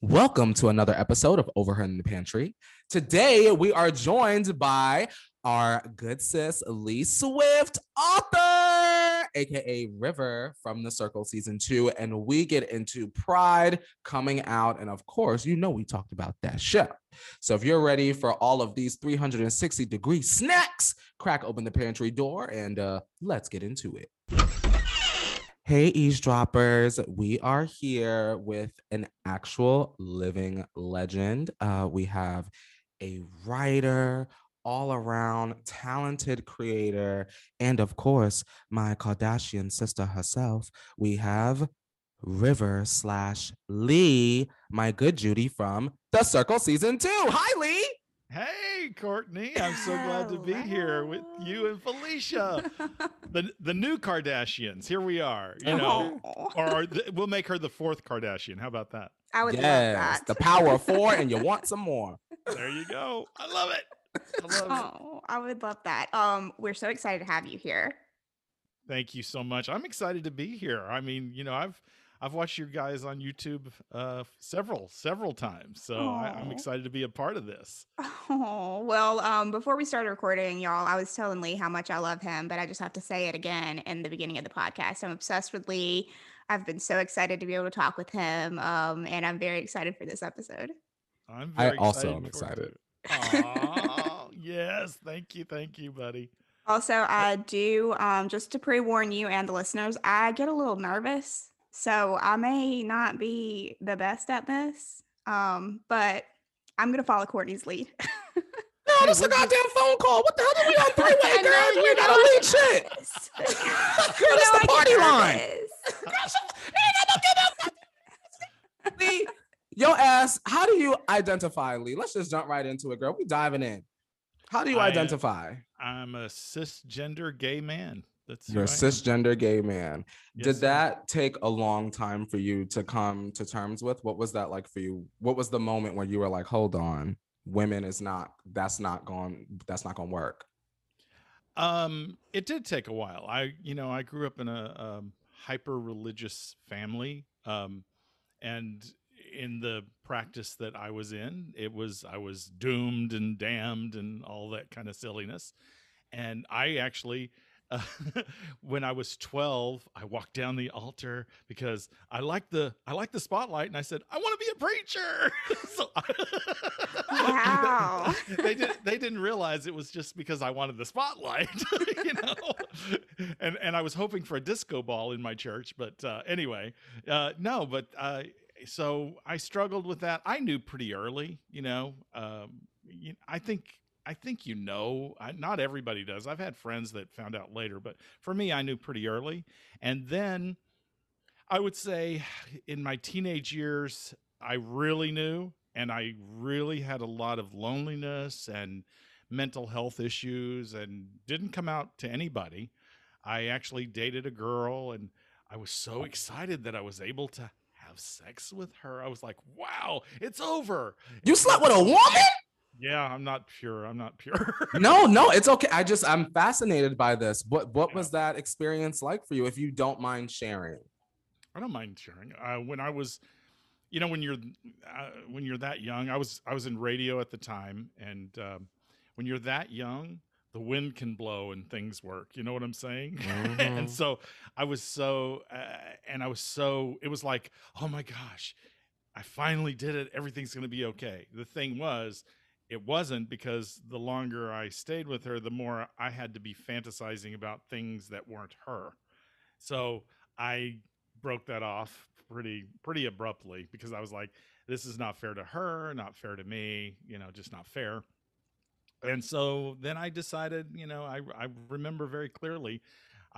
Welcome to another episode of Over Her in the Pantry. Today we are joined by our good sis Lee Swift, author, aka River from The Circle season two, and we get into Pride coming out, and of course, you know we talked about that show. So if you're ready for all of these 360 degree snacks, crack open the pantry door and uh, let's get into it. Hey, eavesdroppers. We are here with an actual living legend. Uh, we have a writer, all around talented creator, and of course, my Kardashian sister herself. We have River slash Lee, my good Judy from The Circle Season 2. Hi, Lee. Hey, Courtney. I'm so glad to be here with you and Felicia, the the new Kardashians. Here we are. You know, or th- we'll make her the fourth Kardashian. How about that? I would yes, love that. the power of four, and you want some more. There you go. I love it. I love it. Oh, I would love that. Um, we're so excited to have you here. Thank you so much. I'm excited to be here. I mean, you know, I've I've watched your guys on YouTube uh, several several times, so I, I'm excited to be a part of this. Oh, well, um, before we started recording, y'all, I was telling Lee how much I love him, but I just have to say it again in the beginning of the podcast. I'm obsessed with Lee. I've been so excited to be able to talk with him. Um, and I'm very excited for this episode. I'm I very also am excited. too. Yes, thank you, thank you, buddy. Also, I do, um, just to pre warn you and the listeners, I get a little nervous. So I may not be the best at this, um, but I'm going to follow Courtney's lead. No, Hey, this is a goddamn phone call. What the hell are we on three way, know girl? We you ain't got know to lead shit. Girl, You this know the party line. nervous. Lee, yo ass, how do you identify, Lee? Let's just jump right into it, girl. We diving in. How do you I, identify? I'm a cisgender gay man. That's You're a cisgender gay man. Yes, Did that take a long time for you to come to terms with? What was that like for you? What was the moment where you were like, hold on, women is not, that's not going, that's not going to work? Um, it did take a while. I, you know, I grew up in a um, hyper religious family, um, and in the practice that I was in, it was I was doomed and damned and all that kind of silliness. And I actually, uh, when I was twelve, I walked down the altar because I liked the I liked the spotlight, and I said I want to be a preacher. so Wow. they did they didn't realize it was just because I wanted the spotlight, you know. And and I was hoping for a disco ball in my church, but uh, anyway, uh, no. But uh, so I struggled with that. I knew pretty early, you know. Um, I think I think you know. I, not everybody does. I've had friends that found out later, but for me, I knew pretty early. And then I would say in my teenage years, I really knew, and I really had a lot of loneliness and mental health issues, and didn't come out to anybody. I actually dated a girl, and I was so excited that I was able to have sex with her. I was like, wow, it's over. You slept with a woman? Yeah, I'm not pure. I'm not pure. no, no, it's okay. I just, I'm fascinated by this. What, what Yeah. was that experience like for you, if you don't mind sharing? I don't mind sharing. Uh, when I was, you know, when you're uh, when you're that young, I was I was in radio at the time, and um, when you're that young, the wind can blow and things work. You know what I'm saying? Mhm. and so I was so, uh, and I was so. It was like, oh my gosh, I finally did it. Everything's gonna be okay. The thing was. It wasn't because the longer I stayed with her, the more I had to be fantasizing about things that weren't her. So I broke that off pretty pretty abruptly because I was like, this is not fair to her, not fair to me, you know, just not fair. And so then I decided, you know, I I remember very clearly,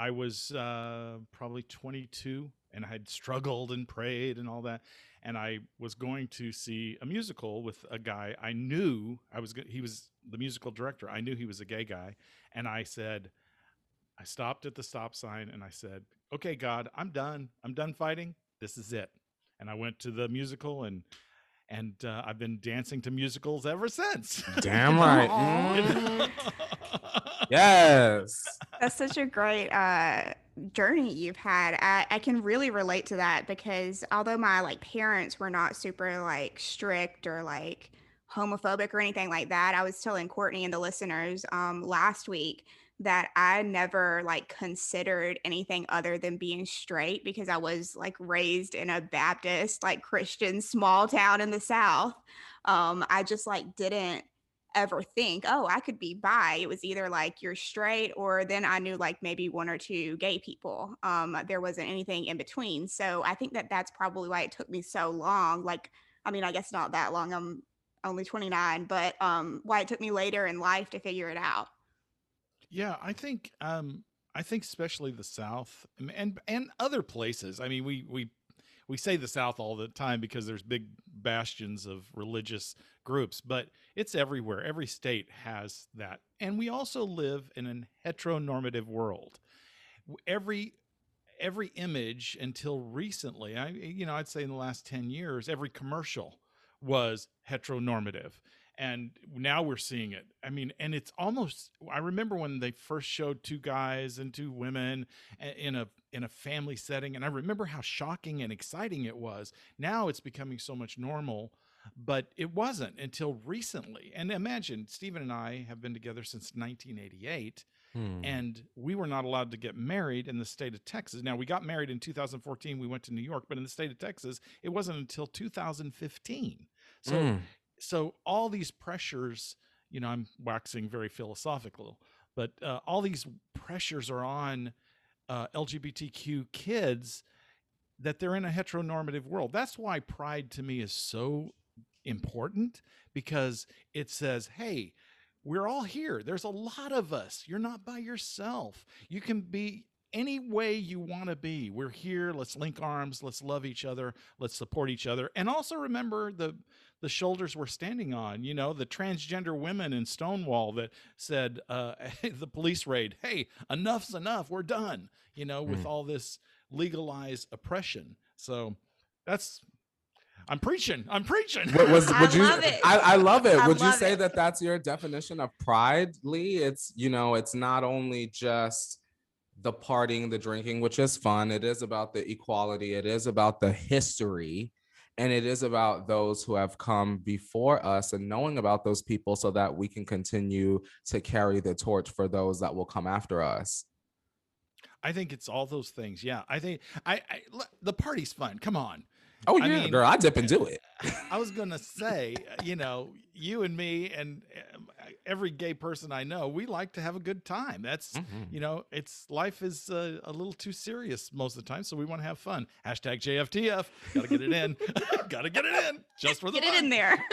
I was uh, probably 22 and I had struggled and prayed and all that, and I was going to see a musical with a guy I knew I was, he was the musical director. I knew he was a gay guy, and I said, I stopped at the stop sign and I said, "Okay, God, I'm done. I'm done fighting. This is it." And I went to the musical and and uh, I've been dancing to musicals ever since. Damn right. Aw. Yes. That's such a great uh journey you've had. I, I can really relate to that because although my like parents were not super like strict or like homophobic or anything like that, I was telling Courtney and the listeners um last week that I never like considered anything other than being straight because I was like raised in a Baptist like Christian small town in the South. Um I just like didn't ever think, oh, I could be bi. It was either like you're straight or then I knew like maybe one or two gay people. Um, there wasn't anything in between. So I think that that's probably why it took me so long. Like, I mean, I guess not that long. I'm only 29, but um, why it took me later in life to figure it out. Yeah, I think um I think especially the South and and, other places. I mean, we we we say the South all the time because there's big bastions of religious groups, but it's everywhere. Every state has that. And we also live in a heteronormative world. Every every image until recently, I you know, I'd say in the last 10 years, every commercial was heteronormative and now we're seeing it i mean and it's almost i remember when they first showed two guys and two women in a in a family setting and i remember how shocking and exciting it was now it's becoming so much normal but it wasn't until recently and imagine stephen and i have been together since 1988 Hmm. And we were not allowed to get married in the state of Texas. Now, we got married in 2014. We went to New York, but in the state of Texas, it wasn't until 2015. So mm so all these pressures you know i'm waxing very philosophical but uh, all these pressures are on uh, lgbtq kids that they're in a heteronormative world. That's why pride to me is so important because it says hey we're all here. There's a lot of us. You're not by yourself. You can be any way you want to be. We're here. Let's link arms. Let's love each other. Let's support each other. And also remember the the shoulders we're standing on. You know, the transgender women in Stonewall that said, uh, the police raid, hey, enough's enough. We're done, you know, with mm. all this legalized oppression. So that's I'm preaching. I'm preaching. What was would you? Love I, I, love it. I would love you say it. that that's your definition of pride, Lee? It's you know, it's not only just the partying, the drinking, which is fun. It is about the equality. It is about the history and it is about those who have come before us and knowing about those people so that we can continue to carry the torch for those that will come after us. I think it's all those things. Yeah. I think I, I the party's fun. Come on. Oh yeah, I mean, girl, I dip and do it. I was gonna say, you know, you and me and every gay person I know, we like to have a good time. That's mm-hmm. you know, it's life is uh, a little too serious most of the time, so we want to have fun. Hashtag JFTF. Got to get it in. Got to get it in just for the get fun. it in there.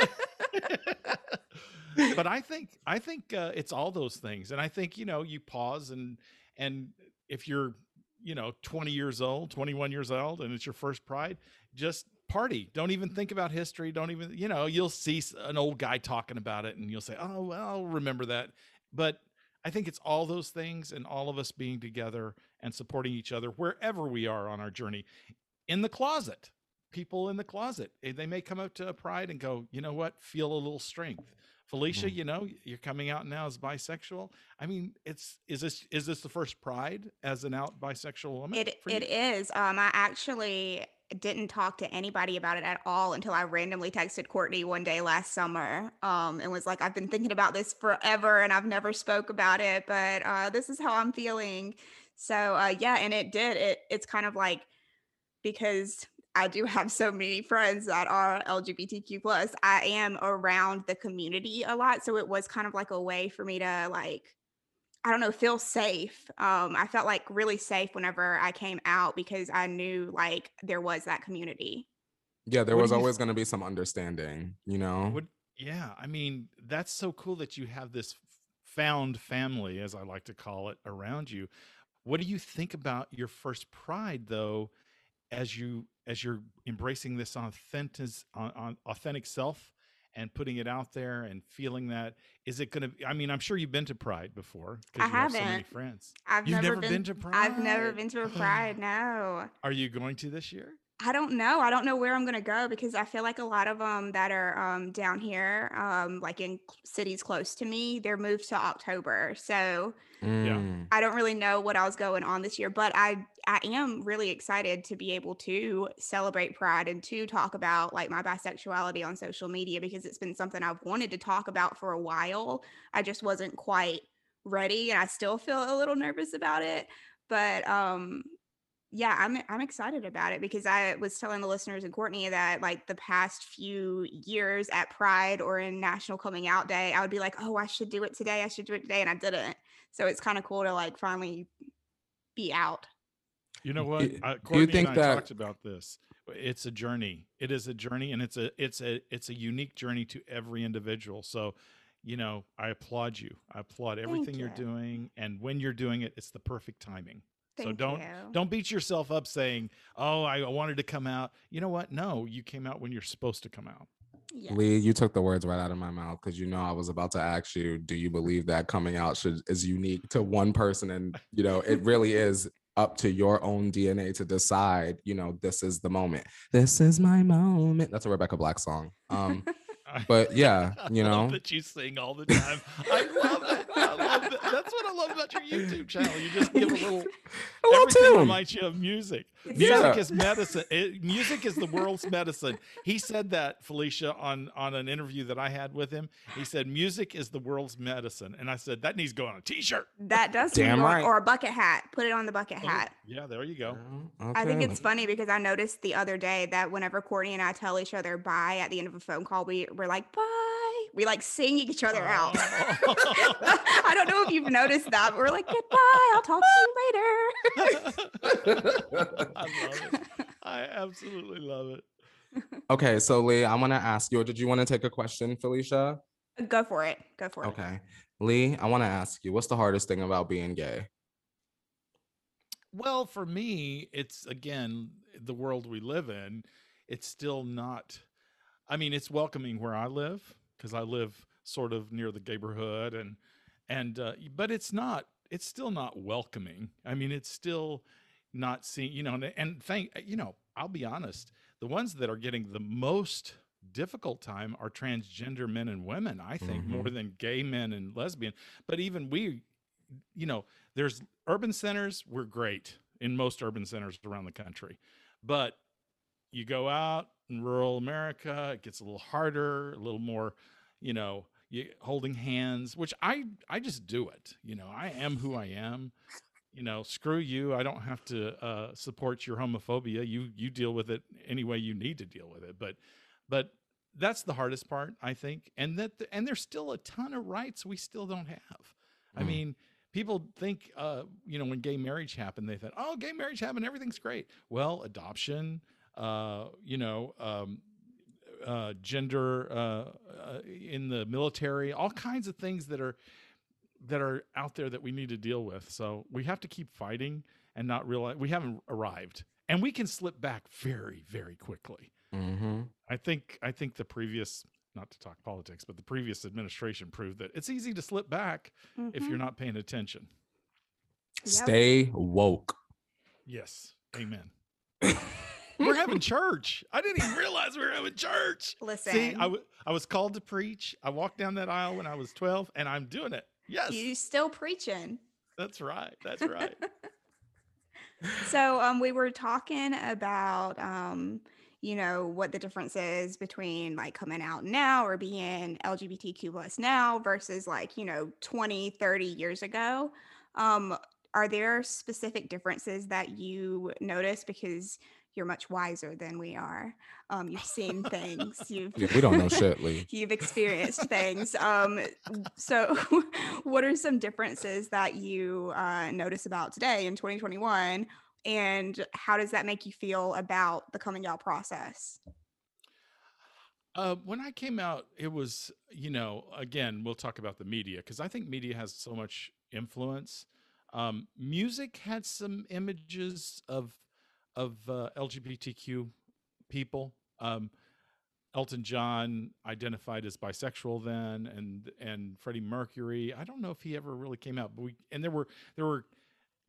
but I think I think uh, it's all those things, and I think you know you pause and and if you're you know 20 years old 21 years old and it's your first pride just party don't even think about history don't even you know you'll see an old guy talking about it and you'll say oh well i'll remember that but i think it's all those things and all of us being together and supporting each other wherever we are on our journey in the closet people in the closet eh, they may come up to a pride and go you know what feel a little strength Felicia, mm-hmm. you know, you're coming out now as bisexual. I mean, it's is this is this the first pride as an out bisexual woman? It it is. Um, I actually didn't talk to anybody about it at all until I randomly texted Courtney one day last summer. Um, and was like, I've been thinking about this forever and I've never spoke about it, but uh, this is how I'm feeling. So uh, yeah, and it did. It it's kind of like because I do have so many friends that are LGBTQ plus. I am around the community a lot, so it was kind of like a way for me to like I don't know, feel safe. Um, I felt like really safe whenever I came out because I knew like there was that community. Yeah, there what was always going to be some understanding, you know. What, yeah, I mean that's so cool that you have this found family, as I like to call it, around you. What do you think about your first pride, though, as you as you're embracing this authentic on, on authentic self and putting it out there and feeling that is it going to i mean i'm sure you've been to pride before i you haven't. have so many friends i've you've never, never been, been, to pride i've never been to a pride no are you going to this year I don't know. I don't know where I'm gonna go because I feel like a lot of them that are um, down here, um, like in cities close to me, they're moved to October. So Mm. I don't really know what else going on this year, but I I am really excited to be able to celebrate Pride and to talk about like my bisexuality on social media because it's been something I've wanted to talk about for a while. I just wasn't quite ready and I still feel a little nervous about it. But um yeah, I'm I'm excited about it because I was telling the listeners and Courtney that like the past few years at Pride or in National Coming Out Day, I would be like, "Oh, I should do it today. I should do it today," and I didn't. So it's kind of cool to like finally be out. You know what? y- Uh, do you think and I that- talked about this. It's a journey. It is a journey, and it's a it's a it's a unique journey to every individual. So, you know, I applaud you. I applaud everything you're doing, and when you're doing it, it's the perfect timing. so don't you. don't beat yourself up saying, "Oh, I wanted to come out." You know what? No, you came out when you're supposed to come out. Yes. Lee, you took the words right out of my mouth because you know I was about to ask you, do you believe that coming out should is unique to one person? And you know, it really is up to your own DNA to decide, you know, this is the moment. This is my moment. That's a Rebecca Black song. Um, but yeah, you I love know. that you sing all the time. I love it. I love that. That's what I love about your YouTube channel. You just give A little everything tune. reminds you of music. Music Yeah. is medicine. It, music is the world's medicine. He said that Felicia on on an interview that I had with him. He said music is the world's medicine, and I said that needs to go on a T-shirt. That does Damn right. or a bucket hat. Put it on the bucket Oh, hat. Yeah, there you go. Oh, I think it's funny because I noticed the other day that whenever Courtney and I tell each other bye at the end of a phone call, we we're like bye. We like sing each other out. Oh. I don't know if you've noticed that, but we're like goodbye. I'll talk to you later. I love it. I absolutely love it. okay, so Lee, I want to ask you, or did you want to take a question, Felicia? Go for it. Go for it. Okay. Lee, I want to ask you, what's the hardest thing about being gay? Well, for me, it's again the world we live in. It's still not. I mean, it's welcoming where I live because I live sort of near the neighborhood, and and uh, but it's not. It's still not welcoming. I mean, it's still not seeing. You know, and, and thank you know. I'll be honest. The ones that are getting the most difficult time are transgender men and women. I think Mhm. more than gay men and lesbian. But even we, you know, there's urban centers we're great in most urban centers around the country but you go out in rural america it gets a little harder a little more you know you, holding hands which i i just do it you know i am who i am. You know screw you i don't have to uh, support your homophobia you you deal with it any way you need to deal with it but but that's the hardest part i think and that and there's still a ton of rights we still don't have. I Mm. mean people think uh, you know when gay marriage happened they thought oh gay marriage happened everything's great. Well adoption uh, you know um, uh, gender uh, uh, in the military all kinds of things that are that are out there that we need to deal with so we have to keep fighting and not realize we haven't arrived and we can slip back very very quickly Mm-hmm. i think i think the previous not to talk politics but the previous administration proved that it's easy to slip back if Mhm. you're not paying attention Yep. Stay woke. Yes. Amen. we're having church. I didn't even realize we were having church. Listen, See, I, w- I was called to preach. I walked down that aisle when I was 12 and I'm doing it. Yes. you still preaching. That's right. That's right. So um we were talking about um you know what the difference is between like coming out now or being LGBTQ plus now versus like you know 20 30 years ago um are there specific differences that you notice because you're much wiser than we are um you've seen things you've Yeah, we don't know shit, Lee. you've experienced things. Um, so, what are some differences that you uh, notice about today in 2021? And how does that make you feel about the coming out process? Uh, when I came out, it was, you know, again, we'll talk about the media because I think media has so much influence. Um, music had some images of of uh, LGBTQ people. Um, Elton John identified as bisexual then, and and Freddie Mercury. I don't know if he ever really came out, but we and there were there were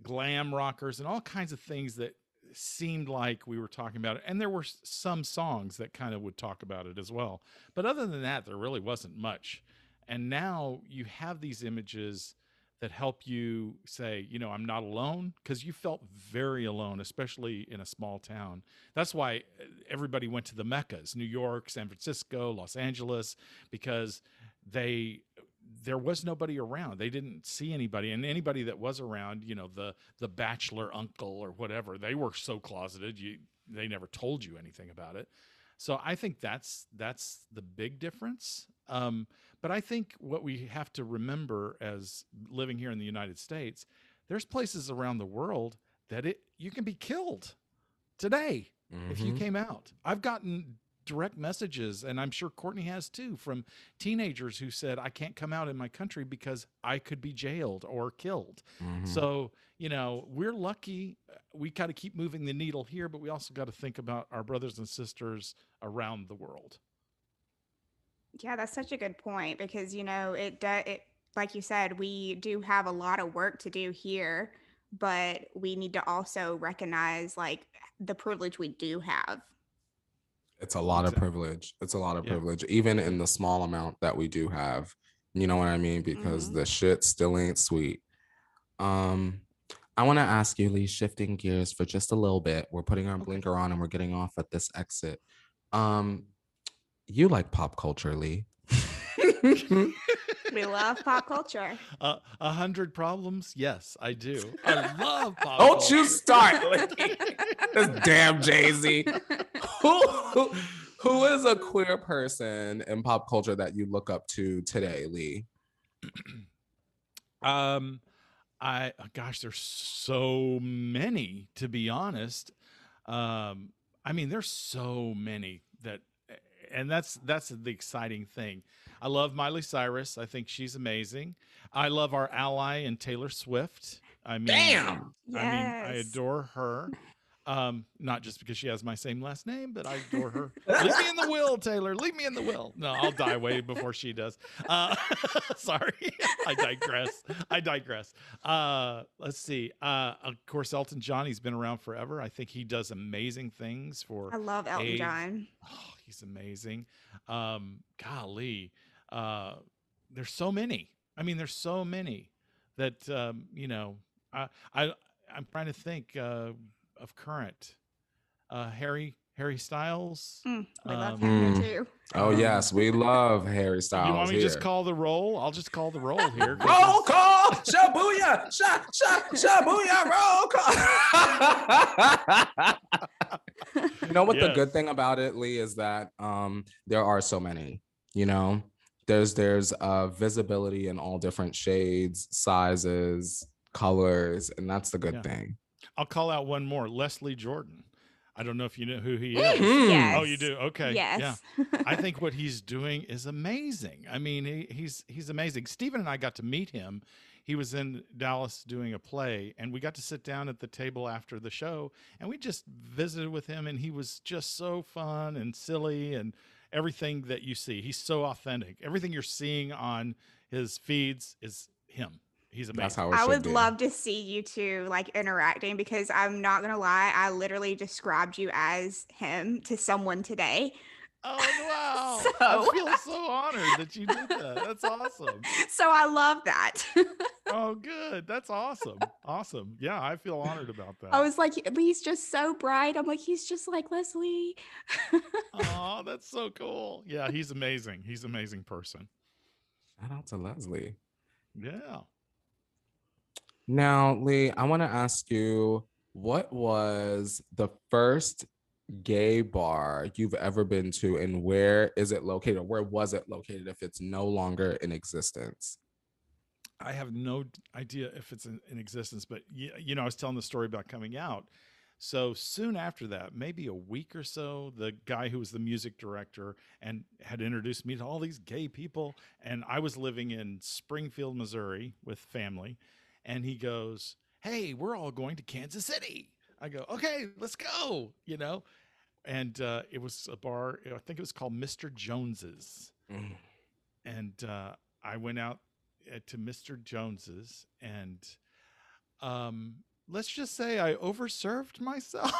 glam rockers and all kinds of things that seemed like we were talking about it. And there were some songs that kind of would talk about it as well. But other than that, there really wasn't much. And now you have these images that help you say, you know, I'm not alone because you felt very alone, especially in a small town. That's why uh, everybody went to the Meccas, New York, San Francisco, Los Angeles, because they there was nobody around. They didn't see anybody, and anybody that was around, you know, the the bachelor uncle or whatever, they were so closeted. You they never told you anything about it. So I think that's that's the big difference. Um, but I think what we have to remember as living here in the United States, there's places around the world that it you can be killed today if you Mhm. came out. I've gotten direct messages, and I'm sure Courtney has too, from teenagers who said, I can't come out in my country because I could be jailed or killed. Mhm. So, you know, we're lucky. uh, We got to keep moving the needle here, but we also got to think about our brothers and sisters around the world. Yeah, that's such a good point because you know it does it like you said we do have a lot of work to do here, but we need to also recognize like the privilege we do have. It's a lot of privilege. It's a lot of Yeah. privilege, even in the small amount that we do have. You know what I mean? Because Mhm. the shit still ain't sweet. Um, I want to ask you, Lee, shifting gears for just a little bit. We're putting our Okay. blinker on and we're getting off at this exit. Um, you like pop culture, Lee. We love pop culture. Uh, A hundred problems? Yes, I do. I love pop Don't culture. you start, Lee. This damn Jay Z. who, who who is a queer person in pop culture that you look up to today, Lee? Um, I gosh, there's so many to be honest. Um, I mean, there's so many that, and that's that's the exciting thing. I love Miley Cyrus. I think she's amazing. I love our ally and Taylor Swift. I mean, Damn. I mean, I adore her. Um, not just because she has my same last name, but I adore her. Leave me in the will, Taylor. Leave me in the will. No, I'll die way before she does. Uh, sorry, I digress. I digress. Uh, let's see. Uh, of course, Elton John. He's been around forever. I think he does amazing things for I love Elton AIDS. John. Oh, he's amazing. Um, golly, uh, there's so many. I mean, there's so many that um, you know. I, I I'm trying to think uh, of current. Uh, Harry Harry Styles. Mm, we love Um, him Hmm. too. Oh Um, yes, we love Harry Styles. you want me to just call the roll? I'll just call the roll here. roll it's- call? Shabuya! Sha sha shabuya! Roll call. you know what the good thing about it, Lee, is that um there are so many. You know, there's there's uh visibility in all different shades, sizes, colors, and that's the good Yeah. thing. I'll call out one more. Leslie Jordan. I don't know if you know who he is. Mhm. Yes. Oh, you do. Okay. Yes. Yeah. I think what he's doing is amazing. I mean, he, he's he's amazing. Stephen and I got to meet him. He was in Dallas doing a play, and we got to sit down at the table after the show, and we just visited with him, and he was just so fun and silly and everything that you see. He's so authentic. Everything you're seeing on his feeds is him. He's amazing. That's how I would be. love to see you two like interacting because I'm not gonna lie, I literally described you as him to someone today. Oh wow! So- I feel so honored that you did that. That's awesome. So I love that. Oh, good. That's awesome. Awesome. Yeah, I feel honored about that. I was like, he's just so bright. I'm like, he's just like Leslie. Oh, that's so cool. Yeah, he's amazing. He's an amazing person. Shout out to Leslie. Yeah. Now, Lee, I want to ask you what was the first gay bar you've ever been to, and where is it located? Where was it located if it's no longer in existence? I have no idea if it's in, in existence, but you, you know, I was telling the story about coming out. So soon after that, maybe a week or so, the guy who was the music director and had introduced me to all these gay people. And I was living in Springfield, Missouri with family. And he goes, Hey, we're all going to Kansas City. I go, Okay, let's go, you know? And uh, it was a bar, I think it was called Mr. Jones's Mm. and uh, I went out uh, to Mr. Jones's, and um, let's just say I overserved myself.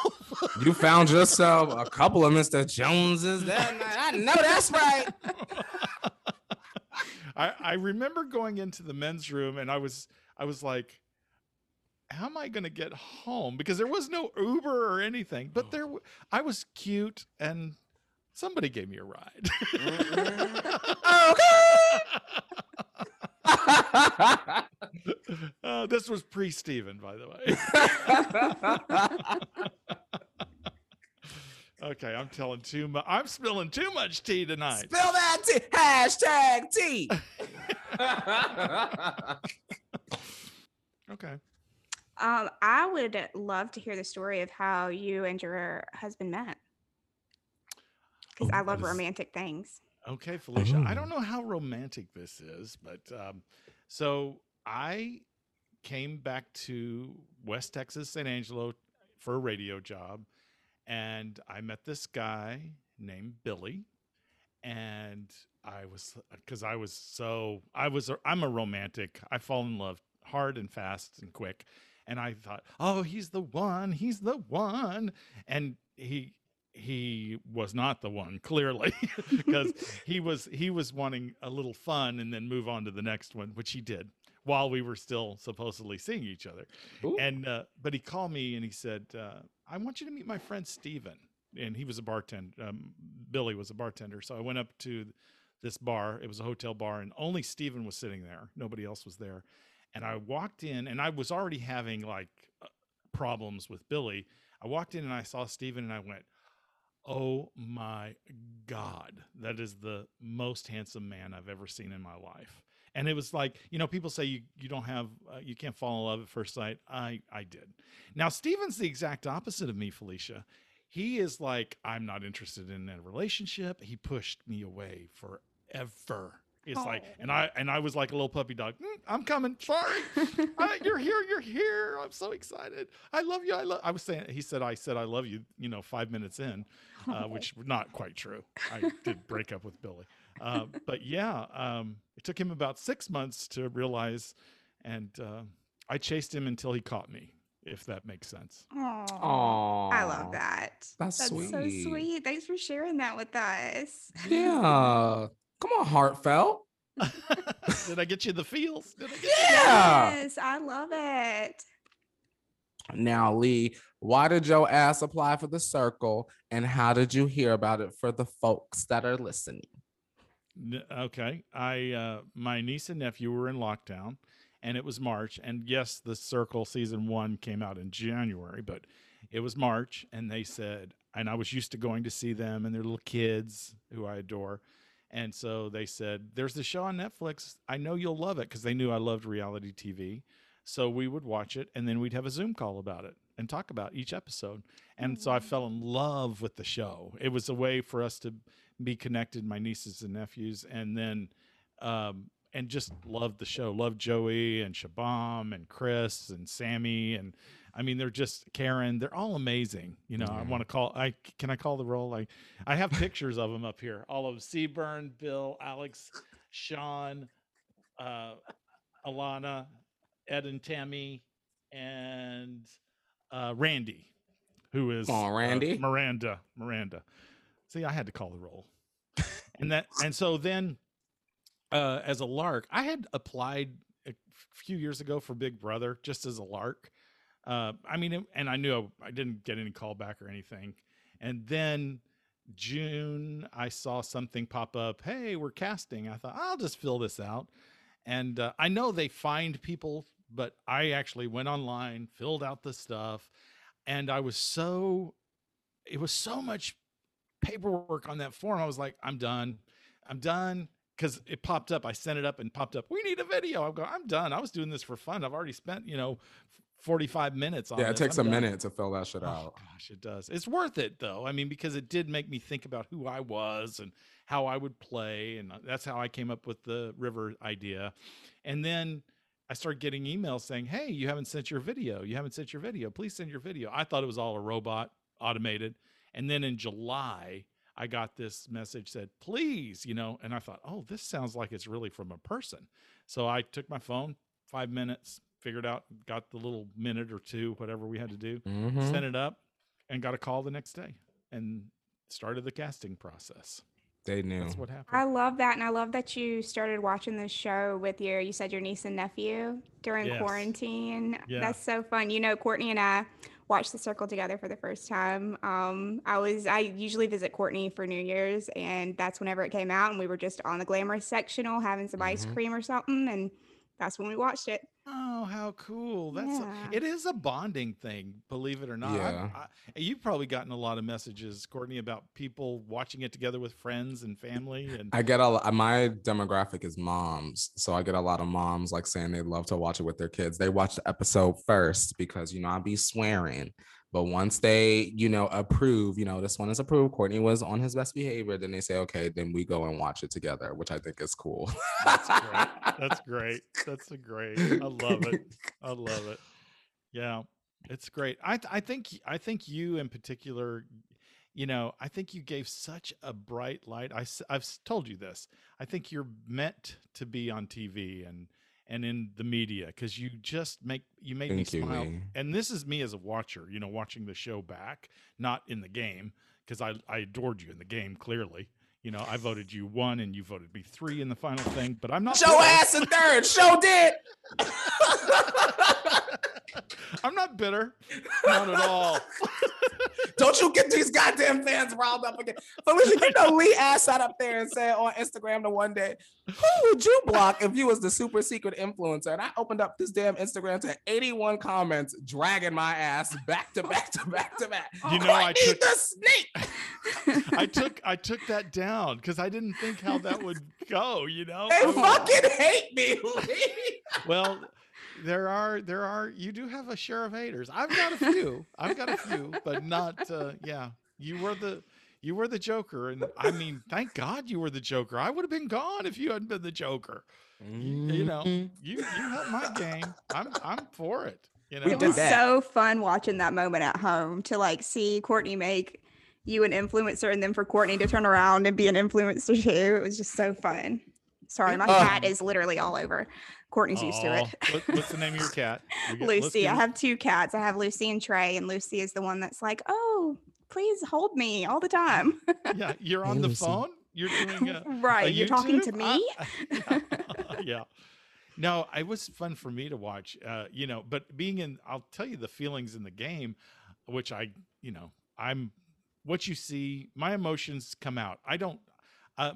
You found yourself a couple of Mr. Joneses. That night. I know that's right. I, I remember going into the men's room and I was I was like, how am I going to get home? Because there was no Uber or anything, but there w- I was cute and somebody gave me a ride. uh, this was pre Steven, by the way. okay, I'm telling too much. I'm spilling too much tea tonight. Spill that tea. Hashtag tea. Okay. Um, I would love to hear the story of how you and your husband met. Because Oh, I love that is- romantic things. Okay, Felicia. I don't know how romantic this is, but um, so I came back to West Texas, San Angelo for a radio job, and I met this guy named Billy, and I was because I was so I was I'm a romantic. I fall in love hard and fast and quick, and I thought, oh, he's the one, he's the one, and he he was not the one clearly because he was he was wanting a little fun and then move on to the next one which he did while we were still supposedly seeing each other. Ooh. and uh, but he called me and he said uh, i want you to meet my friend steven. And he was a bartender um, billy was a bartender. So i went up to this bar. It was a hotel bar and only steven was sitting there. Nobody else was there and i walked in and i was already having like uh, problems with billy. I walked in and i saw steven and i went oh my god that is the most handsome man i've ever seen in my life. And it was like you know people say you you don't have uh, you can't fall in love at first sight. I i did. Now steven's the exact opposite of me felicia. He is like i'm not interested in a relationship. He pushed me away forever it's like and i and i was like a little puppy dog "Mm, i'm coming sorry I, you're here you're here i'm so excited i love you i love i was saying he said i said i love you you know five minutes in uh, which was not quite true i did break up with billy uh, but yeah um, it took him about six months to realize and uh, i chased him until he caught me if that makes sense Aw. Aw. I love that. That's so sweet. sweet. Thanks for sharing that with us. Yeah. Come on, heartfelt. did i get you the feels did I get Yeah. Yes, I love it. Now, Lee, why did your ass apply for the circle and how did you hear about it for the folks that are listening? Okay i uh my niece and nephew were in lockdown and it was march and yes the circle season one came out in january but it was march and they said and i was used to going to see them and their little kids who i adore and so they said there's the show on netflix. I know you'll love it because they knew i loved reality tv so we would watch it and then we'd have a zoom call about it and talk about each episode. And so i fell in love with the show. It was a way for us to be connected, my nieces and nephews, and then um, and just loved the show. Loved Joey and Shubham and Chris and Sammy and I mean they're just Karen. They're all amazing. You know, I want to call. I can I call the roll. I I have pictures of them up here. All of Seaburn, Bill, Alex, Sean, uh, Alana, Ed and Tammy, and uh, Randy, who is Come on, uh, Randy. Miranda. Miranda. See, I had to call the roll. and that and so then uh as a lark, I had applied a few years ago for Big Brother just as a lark. Uh I mean and I knew I didn't get any callback or anything. And then June I saw something pop up, "Hey, we're casting." I thought, "I'll just fill this out." And uh, I know they find people, but I actually went online, filled out the stuff, and I was so it was so much paperwork on that form. I was like, I'm done. I'm done. Cause it popped up. I sent it up and popped up. We need a video. I'm going, I'm done. I was doing this for fun. I've already spent, you know, 45 minutes on Yeah, it this. takes I'm a done." minute to fill that shit Oh out. gosh, it does. It's worth it though. I mean, because it did make me think about who I was and how I would play, and uh, that's how I came up with the river idea. And then I started getting emails saying, "Hey, you haven't sent your video. You haven't sent your video. Please send your video." I thought it was all a robot, automated. And then in July, I got this message said, "Please," you know, and I thought, "Oh, this sounds like it's really from a person." So I took my phone, five minutes, figured out, got the little minute or two, whatever we had to do, Mhm. sent it up, and got a call the next day, and started the casting process. They knew. That's what happened. I love that, and I love that you started watching this show with your. You said your niece and nephew during Yes. quarantine. Yeah. That's so fun. You know, Courtney and I watched The Circle together for the first time. Um, I was I usually visit Courtney for New Year's, and that's whenever it came out, and we were just on the glamorous sectional having some ice Mhm. cream or something, and that's when we watched it. Oh, how cool! That's Yeah. a, it is a bonding thing, believe it or not. Yeah. I, you've probably gotten a lot of messages, Courtney, about people watching it together with friends and family, and I get a lo- my demographic is moms, so I get a lot of moms like saying they love to watch it with their kids. They watch the episode first because you know I'd be swearing, but once they you know approve, you know this one is approved. Courtney was on his best behavior. Then they say okay, then we go and watch it together, which I think is cool. That's great. That's great. That's a great. I love it. I love it. Yeah, it's great. I I think I think you in particular, you know, I think you gave such a bright light. I I have told you this. I think you're meant to be on TV and and in the media because you just make you made Thank me smile. Lee. And this is me as a watcher, you know, watching the show back, not in the game because I I adored you in the game clearly. You know, I voted you one and you voted me three in the final thing, but I'm not Show ass in third. Show did. I'm not bitter. Not at all. Don't you get these goddamn fans riled up again. Felicia, you know Lee ass sat up there and said on Instagram the one day, who would you block if you was the super secret influencer? And I opened up this damn Instagram to 81 comments dragging my ass back to back to back to back. You know, I Courtney took- the snake. I took I took that down because I didn't think how that would go, you know? They I fucking hate me, Lee. well, there are there are you do have a share of haters. I've got a few. I've got a few, but not uh yeah. You were the you were the Joker, and I mean, thank God you were the Joker. I would have been gone if you hadn't been the Joker. You know, you you helped my game. I'm I'm for it. You know, it was that. so fun watching that moment at home to like see Courtney make you an influencer and then for Courtney to turn around and be an influencer too. It was just so fun. Sorry, my Oh. cat is literally all over. Courtney's used to it. What- what's the name of your cat? We get- Lucy. I have two cats. I have Lucy and Trey, and Lucy is the one that's like, "Oh, please hold me all the time." Yeah, you're Hey, on the Lucy. phone. You're doing a, right? a You're talking to me. I- yeah. yeah. No, it was fun for me to watch. Uh, you know, but being in, I'll tell you the feelings in the game, which I, you know, I'm what you see. My emotions come out. I don't. Uh,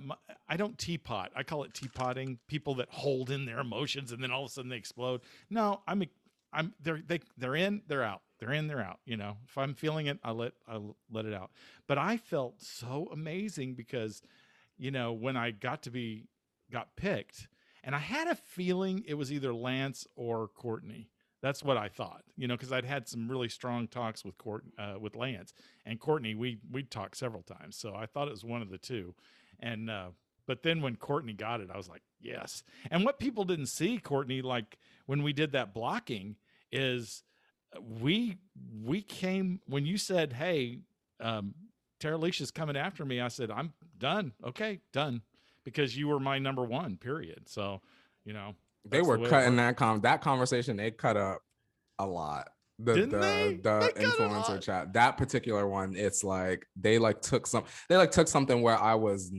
I don't teapot. I call it teapotting. People that hold in their emotions and then all of a sudden they explode. No, I'm. I'm. They're they they're in. They're out. They're in. They're out. You know, if I'm feeling it, I let I let it out. But I felt so amazing because, you know, when I got to be got picked, and I had a feeling it was either Lance or Courtney. That's what I thought, you know, because I'd had some really strong talks with Court uh, with Lance and Courtney. We we talked several times, so I thought it was one of the two. And uh, but then when Courtney got it, I was like, yes. And what people didn't see, Courtney, like when we did that blocking, is uh, we we came when you said, "Hey, um, Terilisha's coming after me." I said, "I'm done. Okay, done," because you were my number one. Period. So, you know, They That's the were cutting that com that conversation. They cut up a lot. The Didn't the they? the They influencer chat. That particular one, it's like they like took some. They like took something where I was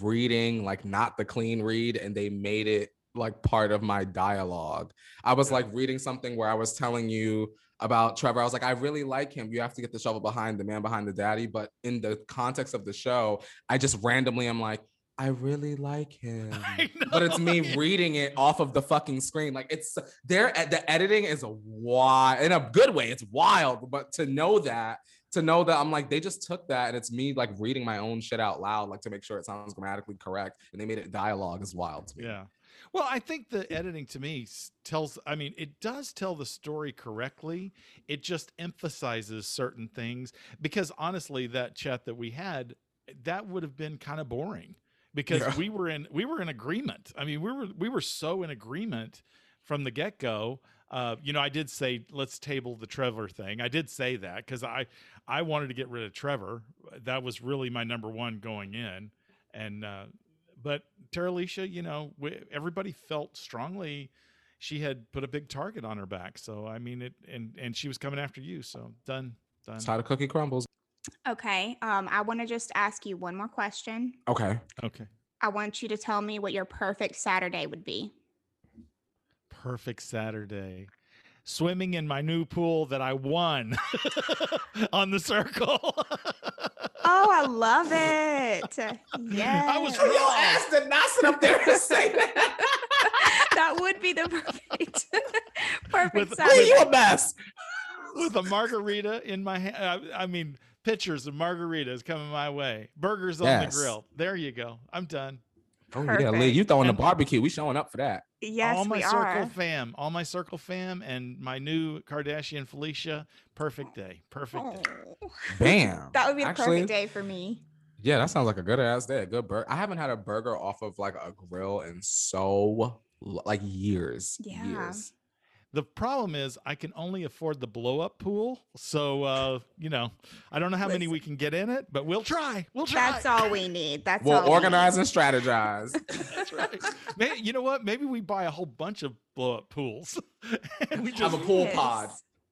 reading like not the clean read, and they made it like part of my dialogue. I was Yeah. like reading something where I was telling you about Trevor. I was like, I really like him. You have to get the shovel behind the man behind the daddy. But in the context of the show, I just randomly am like, I really like him but it's me reading it off of the fucking screen. Like it's there. Eh, the editing is a wild in a good way. It's wild, but to know that, to know that I'm like they just took that and it's me like reading my own shit out loud, like to make sure it sounds grammatically correct, and they made it dialogue is wild to me. Yeah. Well, I think the editing to me tells, I mean, it does tell the story correctly. It just emphasizes certain things because honestly, that chat that we had, eh, that would have been kind of boring because Yeah. we were in we were in agreement. I mean, we were we were so in agreement from the get go. Uh, you know, I did say let's table the Trevor thing. I did say that because I I wanted to get rid of Trevor. That was really my number one going in, and uh, but Terilisha, you know, we, everybody felt strongly, she had put a big target on her back. So I mean it, and and she was coming after you. So done, done. That's how the cookie crumbles. Okay. Um, I want to just ask you one more question. Okay. Okay. I want you to tell me what your perfect Saturday would be. Perfect Saturday. Swimming in my new pool that I won on the circle. Oh, I love it. Yeah. I was Your wrong. ass did not sit up there and say that. that would be the perfect perfect With- Lee, Saturday. you a mess. with a margarita in my hand. I, I mean, pictures of margaritas coming my way. Burgers on Yes. the grill. There you go. I'm done. Oh yeah, Lee, you throwing the barbecue. We showing up for that. Yes, all my we circle are. fam, all my circle fam, and my new Kardashian Felicia. Perfect day. Perfect day. Oh, Bam. that would be the Actually, perfect day for me. Yeah, that sounds like a good ass day. A good burger. I haven't had a burger off of like a grill in so like years. Yeah. Years. The problem is I can only afford the blow up pool. So uh, you know, I don't know how many we can get in it, but we'll try. We'll try. That's all we need. That's all We'll all we organize need. and strategize. That's right. May you know what? Maybe we buy a whole bunch of blow up pools. and we Have a pool pod.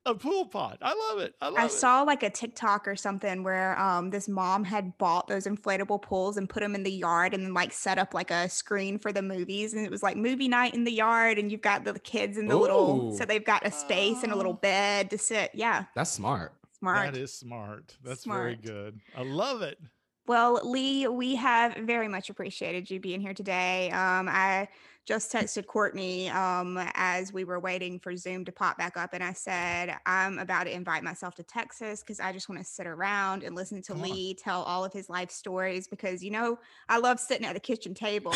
Yes. a pool pod. I love it. I love I it. saw like a TikTok or something where um this mom had bought those inflatable pools and put them in the yard and like set up like a screen for the movies and it was like movie night in the yard and you've got the kids in the little so they've got a space and a little Oh. bed to sit. Yeah, That's smart. smart. That is smart. That's very good. I love it. Well, Lee, we have very much appreciated you being here today. Um, I just texted Courtney um, as we were waiting for Zoom to pop back up, and I said, I'm about to invite myself to Texas because I just want to sit around and listen to Come on. Lee tell all of his life stories because, you know, I love sitting at the kitchen table.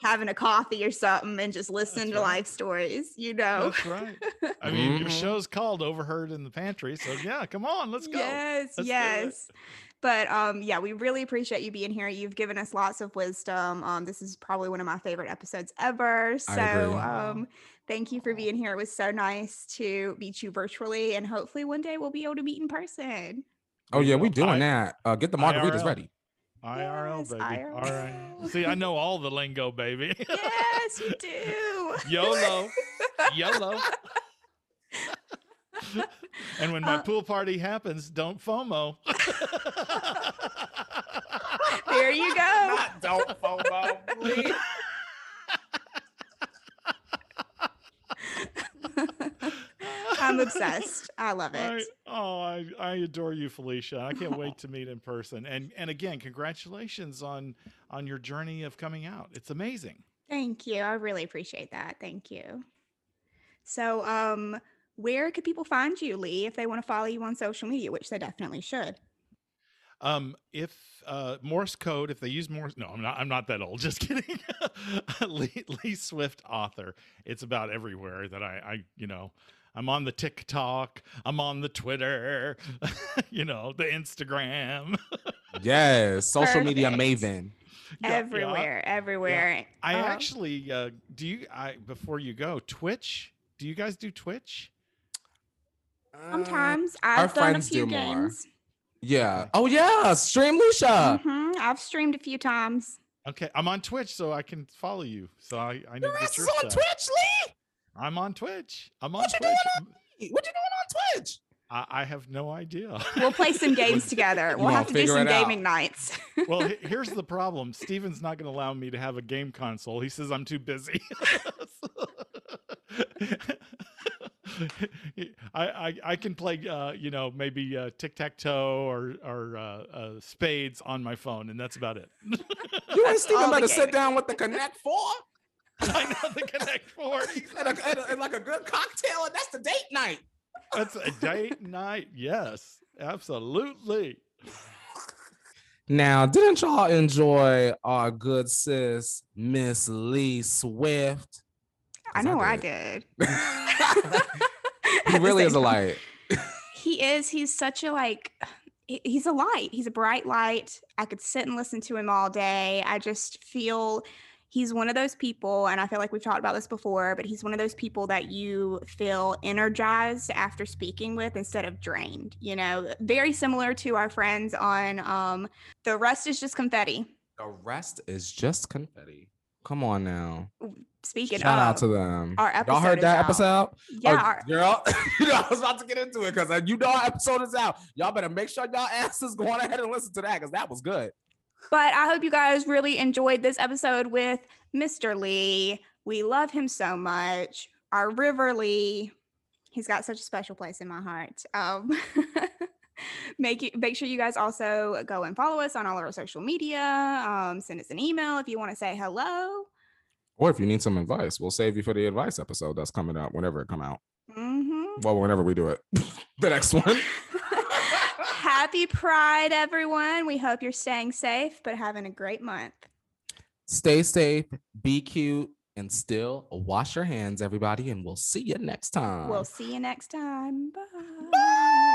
Having a coffee or something and just listening to right. life stories, you know. That's right. I mean, your Mhm. show's called Overheard in the Pantry. So yeah, come on, let's go. Yes, Let's do it. yes. But um, yeah, we really appreciate you being here. You've given us lots of wisdom. Um, this is probably one of my favorite episodes ever. So um, thank you for being here. It was so nice to meet you virtually, and hopefully one day we'll be able to meet in person. Oh yeah, we I- doing that. Uh, get the margaritas IRL. ready. IRL, Yes, baby. All right. IRL. See, I know all the lingo, baby. Yes, you do. YOLO. YOLO. and when my Uh, pool party happens, don't FOMO. there you go. Not don't FOMO. please. I'm obsessed. I love I, it. oh, I, I adore you, Felicia. I can't wait to meet in person. And and again, congratulations on on your journey of coming out. It's amazing. Thank you. I really appreciate that. Thank you. So, um, where could people find you, Lee, if they want to follow you on social media, which they definitely should? Um, if uh, Morse code, if they use Morse, no, I'm not. I'm not that old. Just kidding. Lee, Lee Swift, author. It's about everywhere that I, I, you know, I'm on the TikTok. I'm on the Twitter. you know, the Instagram. Yes, social media maven. Yeah, yeah. everywhere, everywhere. I Um, actually uh, do. You, I before you go, Twitch. Do you guys do Twitch? Sometimes I've done a few do more. Games. yeah. Oh yeah, stream Lucia. Mhm, I've streamed a few times. Okay, I'm on Twitch, so I can follow you. So I, I need Your to ass get is your on stuff. Twitch, Lee. I'm on Twitch. I'm on Twitch. What you Twitch. doing What you doing on Twitch? I, I have no idea. We'll play some games together. We'll have to do some it out. gaming nights. well, he- here's the problem. Steven's not going to allow me to have a game console. He says I'm too busy. I, I I can play uh, you know maybe uh, tic tac toe or or uh, uh, spades on my phone and that's about it. You ain't Steven all the better sit down with the Connect Four I know the Connect Four. and, a, and, a- and like a good cocktail, and that's the date night. That's a date night. Yes, absolutely. Now, didn't y'all enjoy our good sis, Miss Lee Swift? I know I did. did. he really is a light. He is. He's such a like. He's a light. He's a bright light. I could sit and listen to him all day. I just feel he's one of those people, and I feel like we've talked about this before, but he's one of those people that you feel energized after speaking with instead of drained. You know, very similar to our friends on um, The Rest is Just Confetti. The rest is just confetti. Come on now. speaking Shout of, out to them. our episode Y'all heard that out. episode? yeah, Oh, our- girl, you know, I was about to get into it because you know our episode is out. Y'all better make sure y'all asses go on ahead and listen to that because that was good. But I hope you guys really enjoyed this episode with Mr. Lee. We love him so much. Our River Lee, he's got such a special place in my heart. Um, make you, make sure you guys also go and follow us on all of our social media. Um, send us an email if you want to say hello. Or if you need some advice, we'll save you for the advice episode that's coming out whenever it come out. hmm Well, whenever we do it, the next one. Happy Pride, everyone. We hope you're staying safe, but having a great month. Stay safe, be cute, and still wash your hands, everybody. And we'll see you next time. We'll see you next time. Bye.